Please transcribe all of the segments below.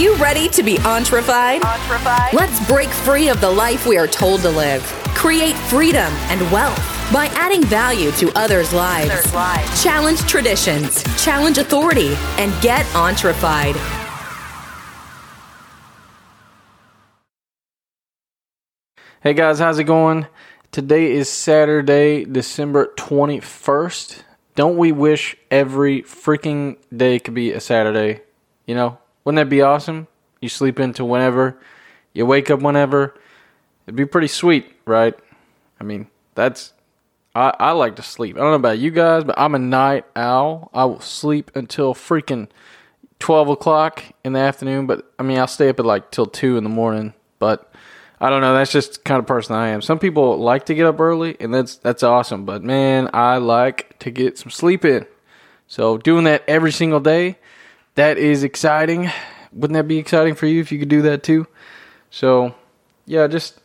you ready to be entrefied? Let's break free of the life we are told to live. Create freedom and wealth by adding value to others' lives. Challenge traditions, challenge authority, and get entrefied. Hey guys, how's it going? Today is Saturday, December 21st. Don't we wish every freaking day could be a Saturday? You know, wouldn't that be awesome? You sleep into whenever, you wake up whenever. It'd be pretty sweet, right? I mean, that's. I, I like to sleep. I don't know about you guys, but I'm a night owl. I will sleep until freaking 12 o'clock in the afternoon, but I mean, I'll stay up at like till 2 in the morning, but I don't know. That's just kind of person I am. Some people like to get up early, and that's that's awesome. But man, I like to get some sleep in. So doing that every single day, that is exciting. Wouldn't that be exciting for you if you could do that too? So yeah, just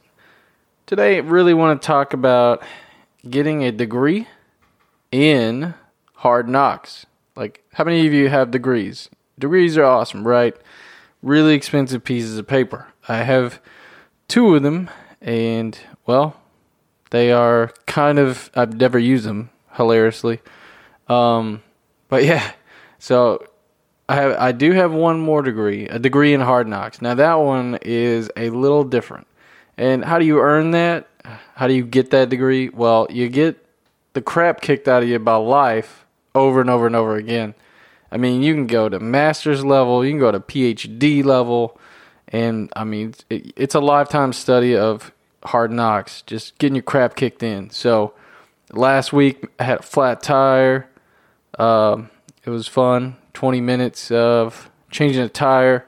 today, really want to talk about getting a degree in hard knocks. Like, how many of you have degrees? Degrees are awesome, right? Really expensive pieces of paper. I have two of them, and well, they are kind of, I've never used them, hilariously. Um, but yeah, so I have, I do have one more degree, a degree in hard knocks. Now, that one is a little different. And how do you earn that? How do you get that degree? Well, you get the crap kicked out of you by life over and over and over again. I mean, you can go to master's level, you can go to PhD level, and I mean, it, it's a lifetime study of hard knocks, just getting your crap kicked in. So, last week I had a flat tire. Um, it was fun. 20 minutes of changing a tire,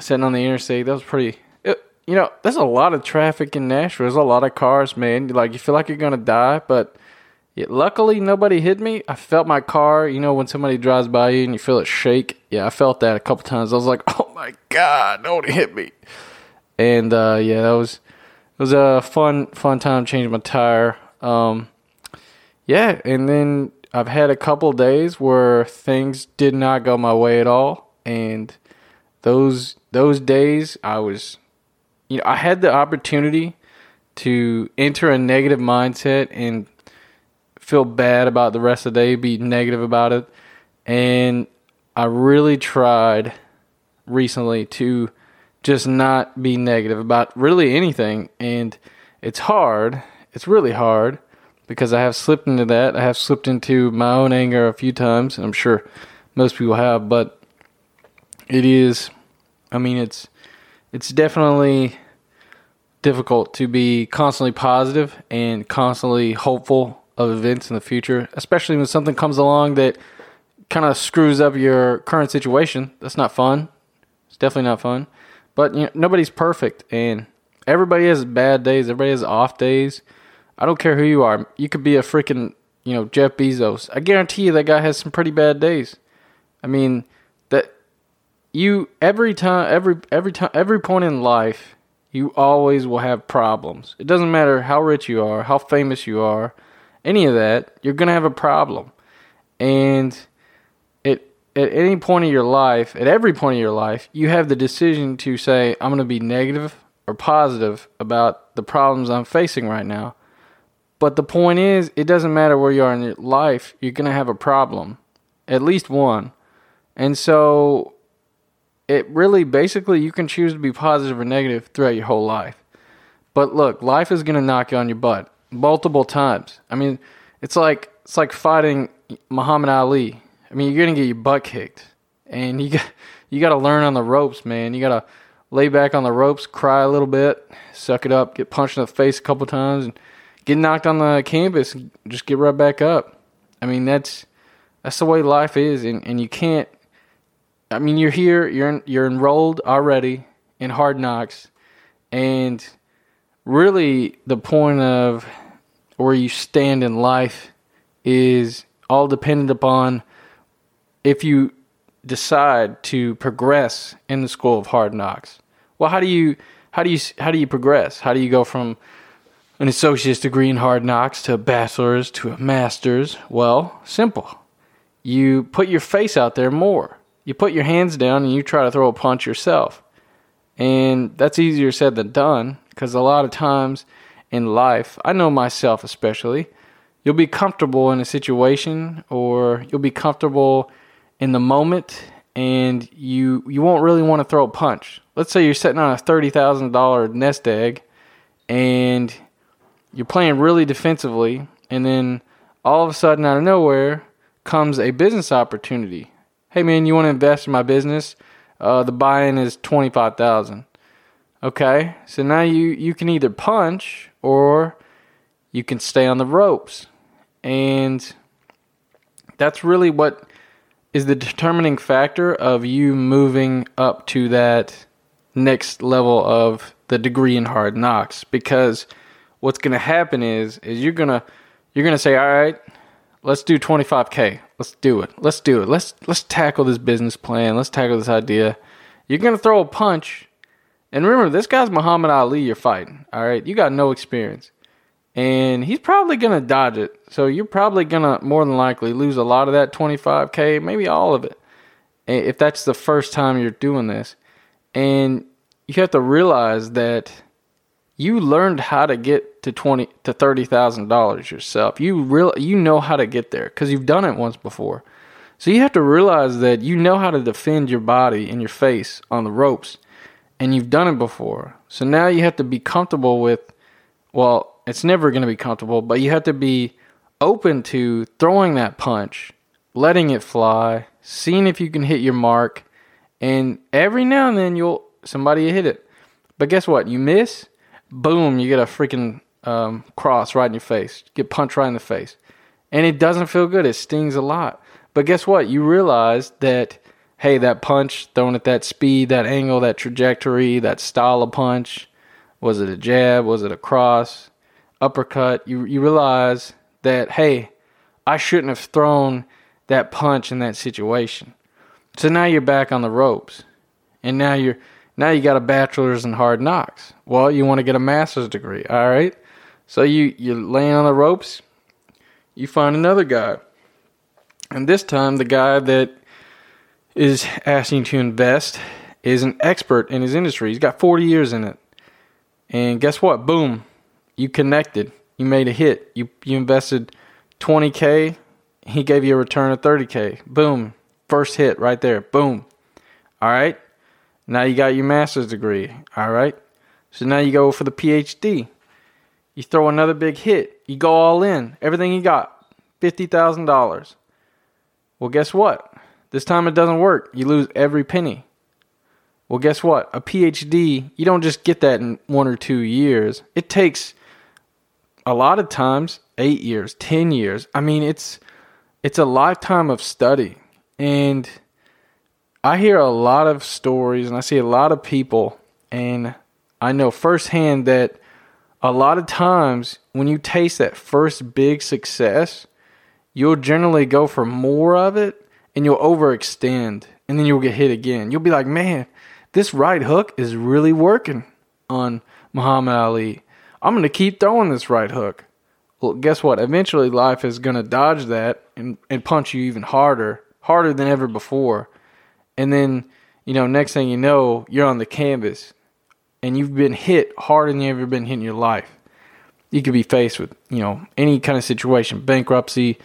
sitting on the interstate. That was pretty. It, you know, there's a lot of traffic in Nashville. There's a lot of cars, man. Like you feel like you're gonna die, but yeah, luckily nobody hit me. I felt my car. You know, when somebody drives by you and you feel it shake. Yeah, I felt that a couple times. I was like, oh my god, nobody hit me. And uh, yeah, that was it was a fun fun time changing my tire. Um, yeah, and then I've had a couple days where things did not go my way at all, and those those days I was, you know, I had the opportunity to enter a negative mindset and feel bad about the rest of the day, be negative about it, and I really tried recently to just not be negative about really anything, and it's hard. It's really hard because I have slipped into that. I have slipped into my own anger a few times, I'm sure most people have, but it is I mean it's it's definitely difficult to be constantly positive and constantly hopeful of events in the future, especially when something comes along that kind of screws up your current situation. That's not fun. It's definitely not fun. But you know, nobody's perfect and everybody has bad days, everybody has off days. I don't care who you are. You could be a freaking, you know, Jeff Bezos. I guarantee you that guy has some pretty bad days. I mean, that you every time every every time every point in life, you always will have problems. It doesn't matter how rich you are, how famous you are, any of that, you're going to have a problem. And it at any point in your life, at every point in your life, you have the decision to say I'm going to be negative or positive about the problems I'm facing right now. But the point is, it doesn't matter where you are in your life, you're going to have a problem, at least one. And so it really basically you can choose to be positive or negative throughout your whole life. But look, life is going to knock you on your butt multiple times. I mean, it's like it's like fighting Muhammad Ali. I mean, you're going to get your butt kicked. And you got you got to learn on the ropes, man. You got to lay back on the ropes, cry a little bit, suck it up, get punched in the face a couple times and get knocked on the canvas, just get right back up. I mean, that's that's the way life is, and, and you can't. I mean, you're here, you're you're enrolled already in Hard Knocks, and really the point of where you stand in life is all dependent upon if you decide to progress in the school of hard knocks. Well, how do you how do you how do you progress? How do you go from an associate's degree in hard knocks to a bachelor's to a master's? Well, simple. You put your face out there more. you put your hands down and you try to throw a punch yourself. And that's easier said than done because a lot of times in life, I know myself especially, you'll be comfortable in a situation or you'll be comfortable in the moment and you you won't really want to throw a punch. Let's say you're sitting on a $30,000 nest egg and you're playing really defensively and then all of a sudden out of nowhere comes a business opportunity. Hey man, you want to invest in my business? Uh, the buy-in is 25,000. Okay? So now you you can either punch or you can stay on the ropes. And that's really what is the determining factor of you moving up to that next level of the degree in hard knocks because what's going to happen is is you're going to you're going to say all right let's do 25k let's do it. Let's do it. Let's let's tackle this business plan. Let's tackle this idea. You're going to throw a punch. And remember this guy's Muhammad Ali you're fighting all right? You got no experience. And he's probably going to dodge it. So you're probably going to more than likely lose a lot of that 25k, maybe all of it. If that's the first time you're doing this. And you have to realize that you learned how to get to 20 to $30,000 yourself. You real you know how to get there cuz you've done it once before. So you have to realize that you know how to defend your body and your face on the ropes and you've done it before. So now you have to be comfortable with well, it's never going to be comfortable, but you have to be open to throwing that punch, letting it fly, seeing if you can hit your mark, and every now and then you'll somebody hit it. But guess what? You miss, boom, you get a freaking um, cross right in your face. get punched right in the face. And it doesn't feel good. It stings a lot. But guess what? You realize that, hey, that punch thrown at that speed, that angle, that trajectory, that style of punch, was it a jab? Was it a cross? uppercut, you you realize that hey, I shouldn't have thrown that punch in that situation. So now you're back on the ropes. And now you're now you got a bachelor's in hard knocks. Well, you want to get a master's degree, all right? So you you lay on the ropes, you find another guy. And this time the guy that is asking to invest is an expert in his industry. He's got 40 years in it. And guess what? Boom, you connected. You made a hit. You you invested 20k. He gave you a return of 30k. Boom. First hit right there. Boom. All right. Now you got your master's degree. All right. So now you go for the PhD. You throw another big hit. You go all in. Everything you got. $50,000. Well, guess what? This time it doesn't work. You lose every penny. Well, guess what? A PhD, you don't just get that in one or two years. It takes a lot of times 8 years, 10 years. I mean, it's it's a lifetime of study. And I hear a lot of stories and I see a lot of people and I know firsthand that a lot of times when you taste that first big success, you'll generally go for more of it and you'll overextend and then you'll get hit again. You'll be like, man, this right hook is really working on Muhammad Ali. I'm going to keep throwing this right hook. Well, guess what? Eventually, life is going to dodge that and, and punch you even harder, harder than ever before. And then, you know, next thing you know, you're on the canvas and you've been hit harder than you've ever been hit in your life. You could be faced with, you know, any kind of situation, bankruptcy,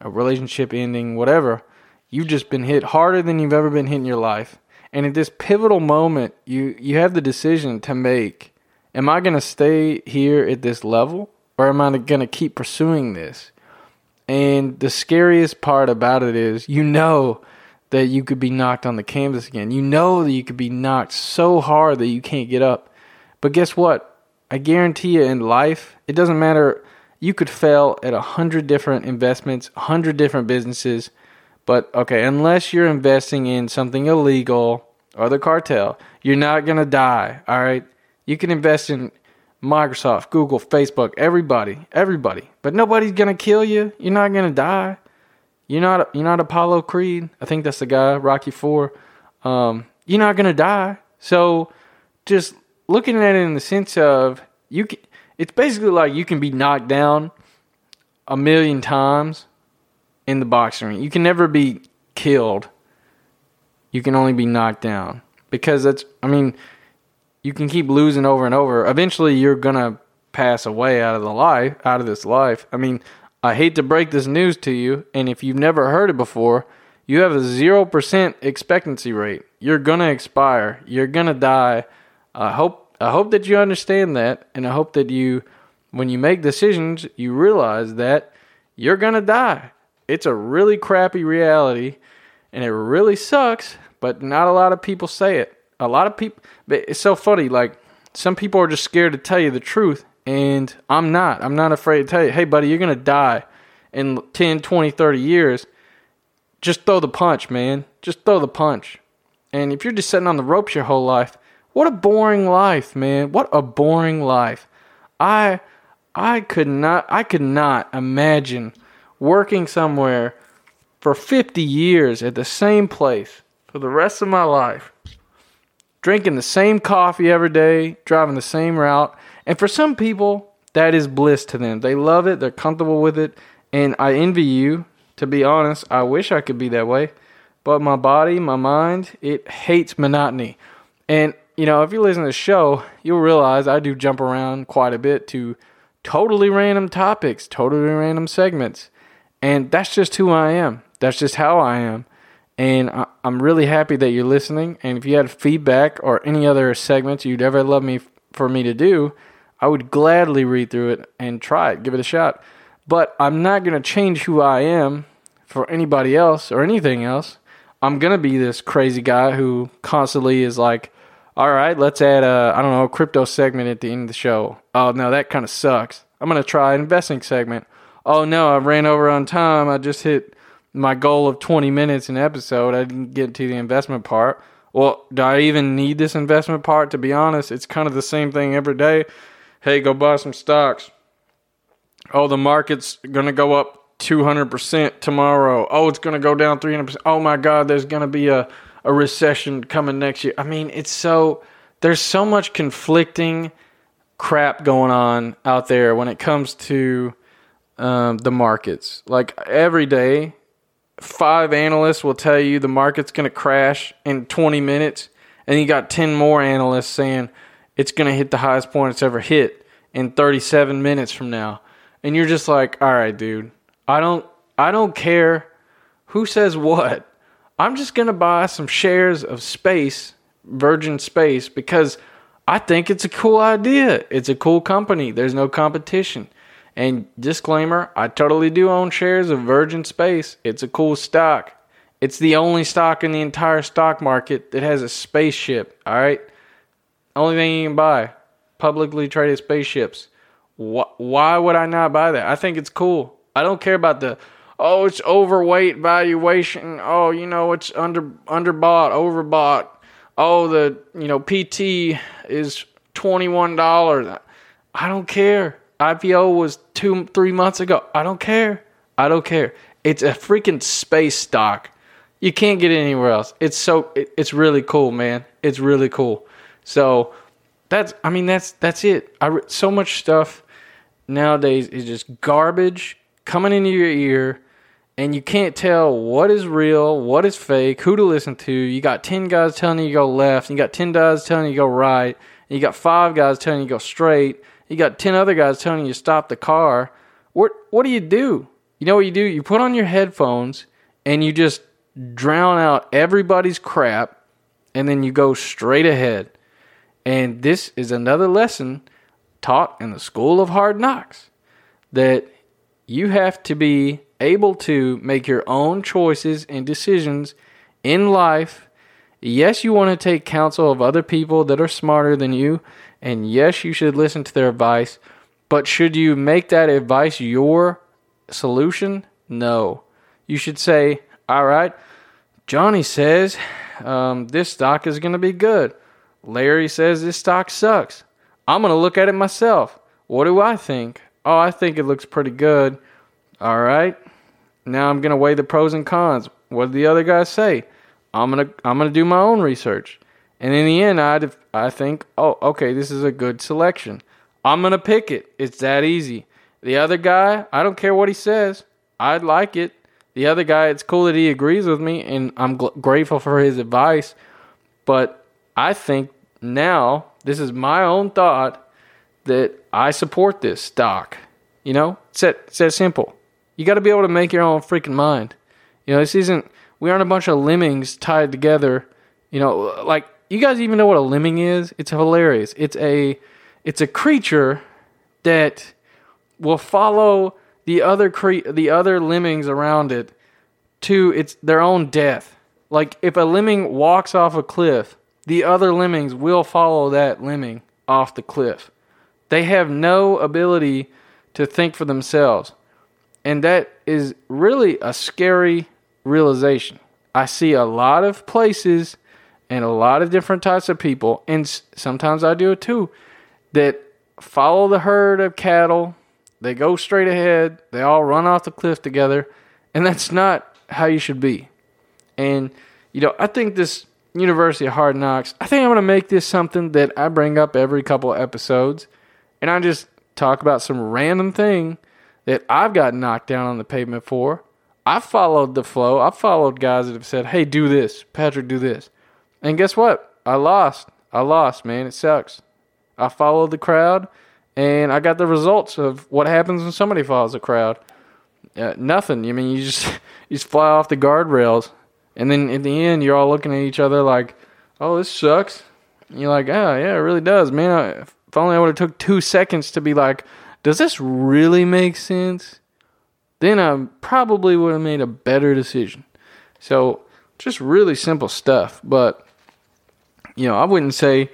a relationship ending, whatever. You've just been hit harder than you've ever been hit in your life. And at this pivotal moment, you, you have the decision to make am I going to stay here at this level or am I going to keep pursuing this? And the scariest part about it is you know that you could be knocked on the canvas again. You know that you could be knocked so hard that you can't get up. But guess what? I guarantee you in life, it doesn't matter. You could fail at a hundred different investments, a hundred different businesses. But okay, unless you're investing in something illegal or the cartel, you're not to die. All right. You can invest in Microsoft, Google, Facebook, everybody, everybody. But nobody's gonna kill you. You're not gonna die. You're not. You're not Apollo Creed. I think that's the guy. Rocky Four. Um, you're not gonna die. So, just looking at it in the sense of you. Can, it's basically like you can be knocked down a million times in the boxing ring. You can never be killed you can only be knocked down because that's I mean, you can keep losing over and over. Eventually, you're gonna pass away out of the life, out of this life. I mean, I hate to break this news to you, and if you've never heard it before, you have a zero percent expectancy rate. You're gonna expire. You're gonna die. I hope I hope that you understand that, and I hope that you, when you make decisions, you realize that you're gonna die. It's a really crappy reality, and it really sucks. But not a lot of people say it. A lot of people. It's so funny. Like some people are just scared to tell you the truth, and I'm not. I'm not afraid to tell you, hey, buddy, you're gonna die in 10, 20, 30 years. Just throw the punch, man. Just throw the punch. And if you're just sitting on the ropes your whole life, what a boring life, man. What a boring life. I I could not I could not imagine working somewhere for 50 years at the same place for the rest of my life. Drinking the same coffee every day, driving the same route. And for some people, that is bliss to them. They love it, they're comfortable with it, and I envy you. To be honest, I wish I could be that way. But my body, my mind, it hates monotony. And, you know, if you listen to the show, you'll realize I do jump around quite a bit to totally random topics, totally random segments. And that's just who I am. That's just how I am. And I, am really happy that you're listening. And if you had feedback or any other segments you'd ever love me for me to do, I would gladly read through it and try it, give it a shot. But I'm not going to change who I am for anybody else or anything else. I'm going to be this crazy guy who constantly is like, all right, let's add a, I don't know, crypto segment at the end of the show. Oh, no, that kind of sucks. I'm going to try an investing segment. Oh, no, I ran over on time. I just hit my goal of 20 minutes an episode. I didn't get to the investment part. Well, do I even need this investment part? To be honest, it's kind of the same thing every day. Hey, go buy some stocks. Oh, the market's going to go up 200% tomorrow. Oh, it's going to go down 300%. Oh my God, there's going to be a, a recession coming next year. I mean, it's so, there's so much conflicting crap going on out there when it comes to um, the markets. Like every day, five analysts will tell you the market's going to crash in 20 minutes, and you got 10 more analysts saying it's going to hit the highest point it's ever hit in 37 minutes from now. And you're just like, "All right, dude. I don't I don't care who says what. I'm just going to buy some shares of space, Virgin Space because I think it's a cool idea. It's a cool company. There's no competition." And disclaimer, I totally do own shares of Virgin Space. It's a cool stock. It's the only stock in the entire stock market that has a spaceship, all right? Only thing you can buy publicly traded spaceships. Why would I not buy that? I think it's cool. I don't care about the oh, it's overweight valuation. Oh, you know, it's under underbought, overbought. Oh, the you know PT is twenty one dollars. I don't care. IPO was two, three months ago. I don't care. I don't care. It's a freaking space stock. You can't get it anywhere else. It's so it, it's really cool, man. It's really cool. So that's I mean that's that's it. I so much stuff nowadays is just garbage coming into your ear and you can't tell what is real, what is fake, who to listen to. You got 10 guys telling you go left, you got 10 guys telling you go right, you got 5 guys telling you go straight, you got 10 other guys telling you to stop the car. What, what do you do? You know what you do? You put on your headphones and you just drown out everybody's crap and then you go straight ahead. And this is another lesson taught in the school of hard knocks that you have to be able to make your own choices and decisions in life. Yes, you want to take counsel of other people that are smarter than you and yes, you should listen to their advice, but should you make that advice your solution? No. You should say, all right, Johnny says um, this stock is going to be good. Larry says this stock sucks. I'm going to look at it myself. What do I think? Oh, I think it looks pretty good. All right. Now I'm going to weigh the pros and cons. What did the other guys say? I'm going to I'm going to do my own research. And in the end, I I think, oh, okay, this is a good selection. I'm gonna pick it. It's that easy. The other guy, I don't care what he says. I'd like it. The The other guy, it's cool that he agrees with me, and I'm gl- grateful for his advice. But I think now, this is my own thought, that I support this stock. You know, it's that, it's that simple. You got to be able to make your own freaking mind. You know, this isn't, we aren't a bunch of lemmings tied together. You know, like, you guys even know what a lemming is? It's hilarious. It's a, it's a creature that will follow the other cre- the other lemmings around it to its their own death. Like if a lemming walks off a cliff, the other lemmings will follow that lemming off the cliff. They have no ability to think for themselves. And that is really a scary realization. I see a lot of places and a lot of different types of people, and sometimes I do it too, that follow the herd of cattle they go straight ahead. They all run off the cliff together, and that's not how you should be. And you know, I think this University of Hard Knocks. I think I'm going to make this something that I bring up every couple episodes, and I just talk about some random thing that I've got knocked down on the pavement for. I've followed the flow. I've followed guys that have said, "Hey, do this, Patrick, do this," and guess what? I lost. I lost, man. It sucks. I followed the crowd and I got the results of what happens when somebody follows a crowd. Uh, nothing. I mean, you just you just fly off the guardrails, and then at the end, you're all looking at each other like, "Oh, this sucks." And you're like, "Oh, yeah, it really does, man." If only I would have took two seconds to be like, "Does this really make sense?" Then I probably would have made a better decision. So, just really simple stuff, but you know, I wouldn't say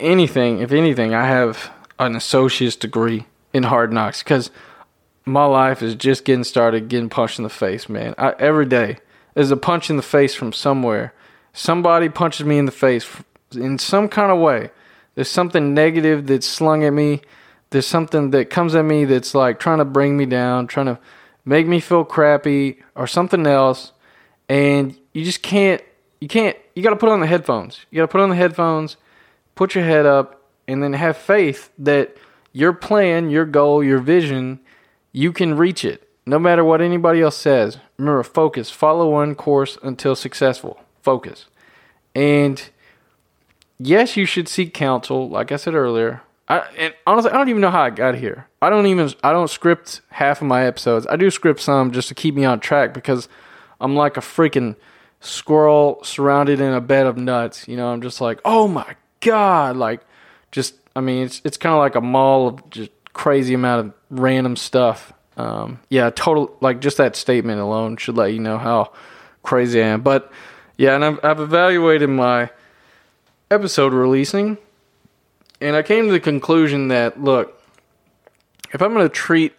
anything. If anything, I have an associate's degree in hard knocks because my life is just getting started, getting punched in the face, man. I, every day there's a punch in the face from somewhere. Somebody punches me in the face in some kind of way. There's something negative that's slung at me. There's something that comes at me that's like trying to bring me down, trying to make me feel crappy or something else. And you just can't, you can't, you got to put on the headphones. You got to put on the headphones, put your head up, and then have faith that your plan, your goal, your vision, you can reach it no matter what anybody else says. Remember, focus, follow one course until successful. Focus. And yes, you should seek counsel, like I said earlier. I, and honestly, I don't even know how I got here. I don't even I don't script half of my episodes. I do script some just to keep me on track because I'm like a freaking squirrel surrounded in a bed of nuts. You know, I'm just like, oh my god, like just I mean it's it's kind of like a mall of just crazy amount of random stuff. Um, yeah, total like just that statement alone should let you know how crazy I am. But yeah, and I've, I've evaluated my episode releasing, and I came to the conclusion that look, if I'm going to treat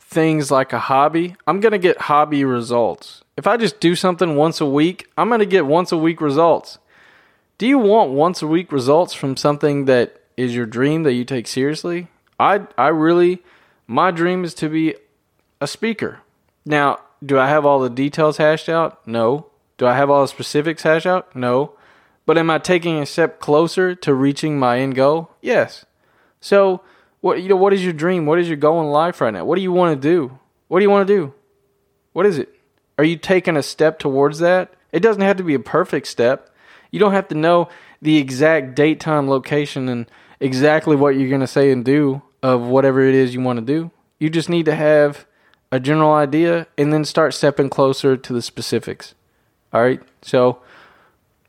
things like a hobby, I'm going to get hobby results. If I just do something once a week, I'm going to get once a week results. Do you want once a week results from something that is your dream that you take seriously? I I really my dream is to be a speaker. Now, do I have all the details hashed out? No. Do I have all the specifics hashed out? No. But am I taking a step closer to reaching my end goal? Yes. So, what you know, what is your dream? What is your goal in life right now? What do you want to do? What do you want to do? What is it? Are you taking a step towards that? It doesn't have to be a perfect step. You don't have to know the exact date, time, location, and exactly what you're going to say and do of whatever it is you want to do. You just need to have a general idea and then start stepping closer to the specifics. All right. So,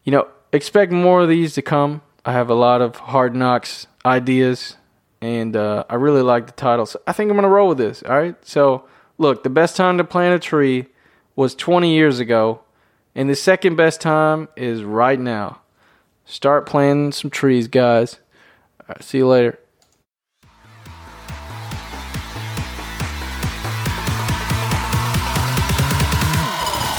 you know, expect more of these to come. I have a lot of hard knocks ideas, and uh, I really like the title. So I think I'm going to roll with this. All right. So, look, the best time to plant a tree was 20 years ago. And the second best time is right now. Start planting some trees, guys. see you later.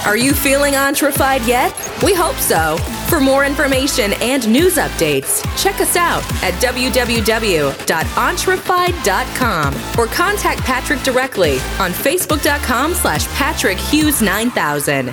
Are you feeling entrified yet? We hope so. For more information and news updates, check us out at www.entrified.com or contact Patrick directly on facebook.com slash Patrick Hughes 9000.